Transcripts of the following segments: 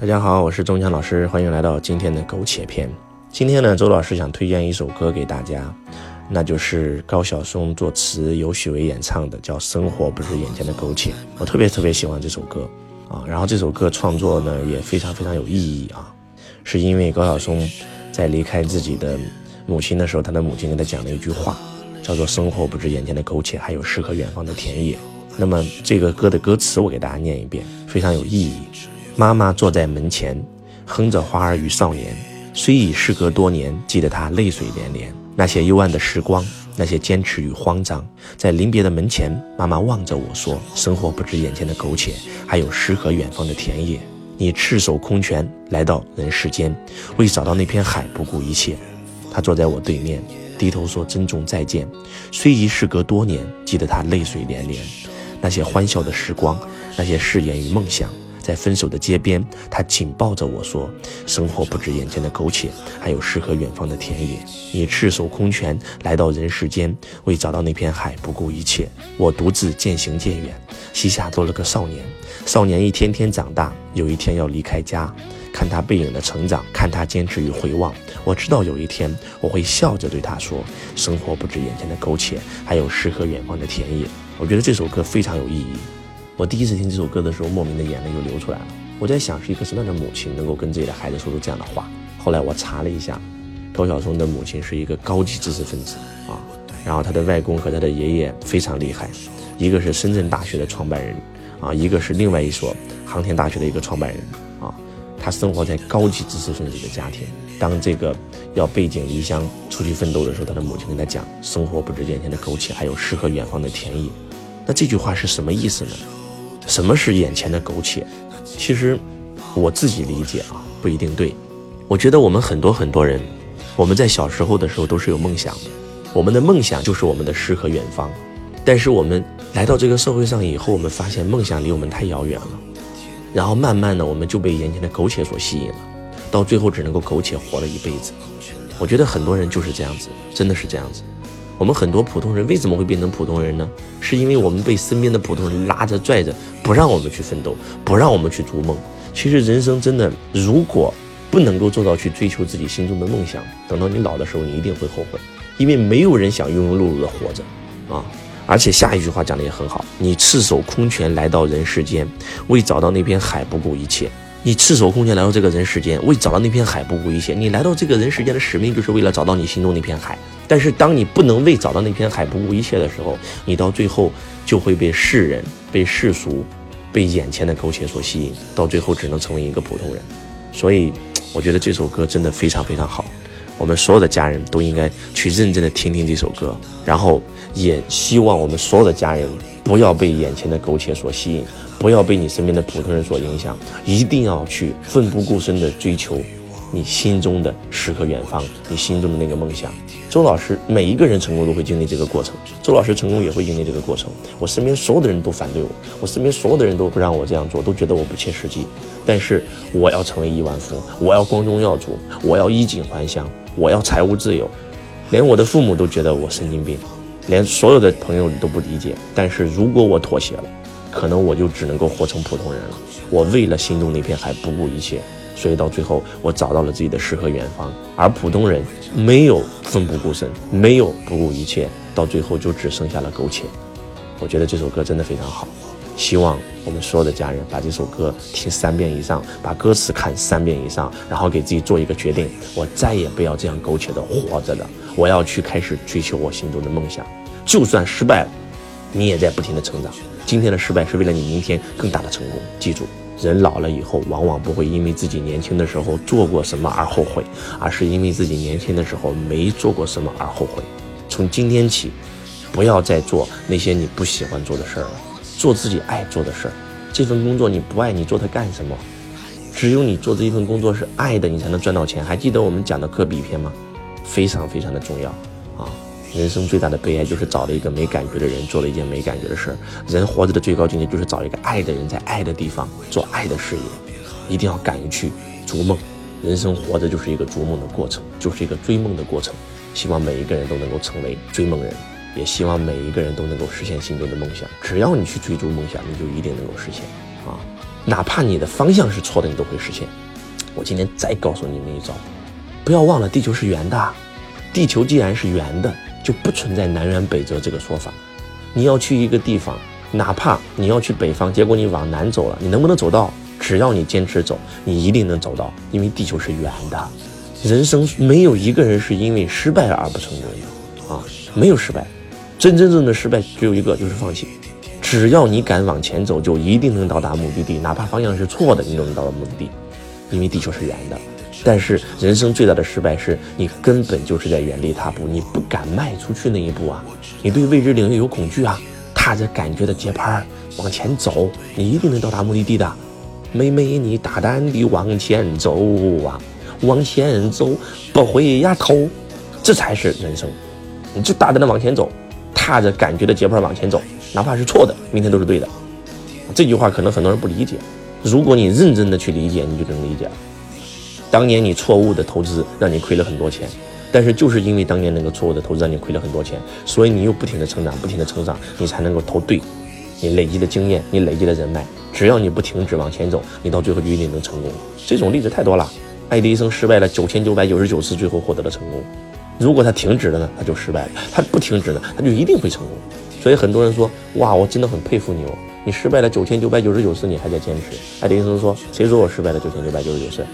大家好，我是钟强老师，欢迎来到今天的苟且篇。今天呢，周老师想推荐一首歌给大家，那就是高晓松作词，由许巍演唱的，叫《生活不是眼前的苟且》。我特别特别喜欢这首歌啊，然后这首歌创作呢也非常非常有意义啊，是因为高晓松在离开自己的母亲的时候，他的母亲跟他讲了一句话，叫做“生活不是眼前的苟且，还有诗和远方的田野”。那么这个歌的歌词我给大家念一遍，非常有意义。妈妈坐在门前，哼着《花儿与少年》，虽已事隔多年，记得她泪水连连。那些幽暗的时光，那些坚持与慌张，在临别的门前，妈妈望着我说：“生活不止眼前的苟且，还有诗和远方的田野。”你赤手空拳来到人世间，为找到那片海不顾一切。她坐在我对面，低头说：“珍重再见。”虽已事隔多年，记得她泪水连连。那些欢笑的时光，那些誓言与梦想。在分手的街边，他紧抱着我说：“生活不止眼前的苟且，还有诗和远方的田野。你赤手空拳来到人世间，为找到那片海不顾一切。我独自渐行渐远，膝下多了个少年。少年一天天长大，有一天要离开家。看他背影的成长，看他坚持与回望。我知道有一天我会笑着对他说：生活不止眼前的苟且，还有诗和远方的田野。我觉得这首歌非常有意义。”我第一次听这首歌的时候，莫名的眼泪就流出来了。我在想，是一个什么样的母亲能够跟自己的孩子说出这样的话？后来我查了一下，高晓松的母亲是一个高级知识分子啊，然后他的外公和他的爷爷非常厉害，一个是深圳大学的创办人啊，一个是另外一所航天大学的一个创办人啊。他生活在高级知识分子的家庭，当这个要背井离乡出去奋斗的时候，他的母亲跟他讲：“生活不止眼前的苟且，还有诗和远方的田野。”那这句话是什么意思呢？什么是眼前的苟且？其实我自己理解啊，不一定对。我觉得我们很多很多人，我们在小时候的时候都是有梦想的，我们的梦想就是我们的诗和远方。但是我们来到这个社会上以后，我们发现梦想离我们太遥远了，然后慢慢的我们就被眼前的苟且所吸引了，到最后只能够苟且活了一辈子。我觉得很多人就是这样子，真的是这样子。我们很多普通人为什么会变成普通人呢？是因为我们被身边的普通人拉着拽着，不让我们去奋斗，不让我们去逐梦。其实人生真的，如果不能够做到去追求自己心中的梦想，等到你老的时候，你一定会后悔。因为没有人想庸庸碌碌的活着啊！而且下一句话讲的也很好：你赤手空拳来到人世间，为找到那片海不顾一切。你赤手空拳来到这个人世间，为找到那片海不顾一切。你来到这个人世间的使命，就是为了找到你心中那片海。但是，当你不能为找到那片海不顾一切的时候，你到最后就会被世人、被世俗、被眼前的苟且所吸引，到最后只能成为一个普通人。所以，我觉得这首歌真的非常非常好。我们所有的家人都应该去认真的听听这首歌，然后也希望我们所有的家人不要被眼前的苟且所吸引，不要被你身边的普通人所影响，一定要去奋不顾身的追求。你心中的诗和远方，你心中的那个梦想。周老师，每一个人成功都会经历这个过程，周老师成功也会经历这个过程。我身边所有的人都反对我，我身边所有的人都不让我这样做，都觉得我不切实际。但是我要成为亿万富翁，我要光宗耀祖，我要衣锦还乡，我要财务自由。连我的父母都觉得我神经病，连所有的朋友都不理解。但是如果我妥协了，可能我就只能够活成普通人了。我为了心中那片海，不顾一切。所以到最后，我找到了自己的诗和远方，而普通人没有奋不顾身，没有不顾一切，到最后就只剩下了苟且。我觉得这首歌真的非常好，希望我们所有的家人把这首歌听三遍以上，把歌词看三遍以上，然后给自己做一个决定：我再也不要这样苟且的活着了，我要去开始追求我心中的梦想。就算失败了，你也在不停的成长。今天的失败是为了你明天更大的成功。记住。人老了以后，往往不会因为自己年轻的时候做过什么而后悔，而是因为自己年轻的时候没做过什么而后悔。从今天起，不要再做那些你不喜欢做的事儿了，做自己爱做的事儿。这份工作你不爱你做它干什么？只有你做这一份工作是爱的，你才能赚到钱。还记得我们讲的科比篇吗？非常非常的重要啊。人生最大的悲哀就是找了一个没感觉的人，做了一件没感觉的事儿。人活着的最高境界就是找一个爱的人，在爱的地方做爱的事业。一定要敢于去逐梦。人生活着就是一个逐梦的过程，就是一个追梦的过程。希望每一个人都能够成为追梦人，也希望每一个人都能够实现心中的梦想。只要你去追逐梦想，你就一定能够实现。啊，哪怕你的方向是错的，你都会实现。我今天再告诉你们一招，不要忘了地球是圆的，地球既然是圆的，就不存在南辕北辙这个说法。你要去一个地方，哪怕你要去北方，结果你往南走了，你能不能走到？只要你坚持走，你一定能走到，因为地球是圆的。人生没有一个人是因为失败而不成功的啊，没有失败，真真正的失败只有一个，就是放弃。只要你敢往前走，就一定能到达目的地，哪怕方向是错的，你都能到达目的地，因为地球是圆的。但是人生最大的失败是你根本就是在原地踏步，你不敢迈出去那一步啊，你对未知领域有恐惧啊，踏着感觉的节拍往前走，你一定能到达目的地的。妹妹，你大胆地往前走啊，往前走，不回呀头，这才是人生。你就大胆的往前走，踏着感觉的节拍往前走，哪怕是错的，明天都是对的。这句话可能很多人不理解，如果你认真的去理解，你就能理解了。当年你错误的投资让你亏了很多钱，但是就是因为当年那个错误的投资让你亏了很多钱，所以你又不停的成长，不停的成长，你才能够投对。你累积的经验，你累积的人脉。只要你不停止往前走，你到最后就一定能成功。这种例子太多了。爱迪生失败了九千九百九十九次，最后获得了成功。如果他停止了呢，他就失败了；他不停止呢，他就一定会成功。所以很多人说：“哇，我真的很佩服你哦，你失败了九千九百九十九次，你还在坚持。”爱迪生说：“谁说我失败了九千九百九十九次？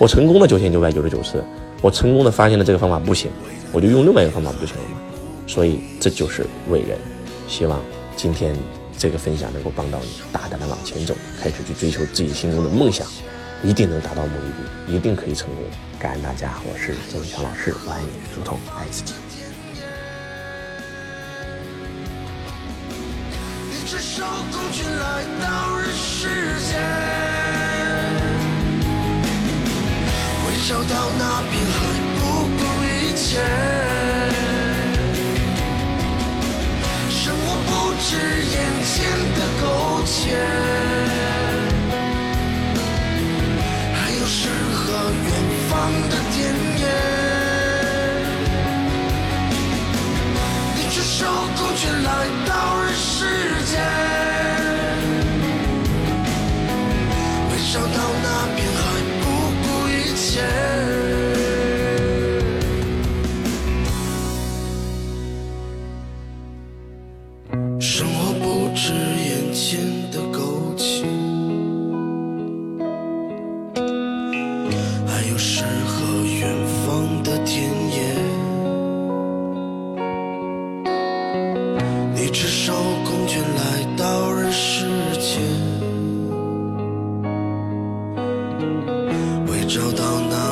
我成功了九千九百九十九次，我成功的发现了这个方法不行，我就用另外一个方法不就行了吗？”所以这就是伟人。希望今天。这个分享能够帮到你，大胆的往前走，开始去追求自己心中的梦想，一定能达到目的地，一定可以成功。感恩大家，我是周文强老师，我爱你如同爱自己。找到那片海，不顾一切。生活不止眼前的苟且，还有诗和远方的田野。你赤手空拳来到人世间，为找到那片海找到那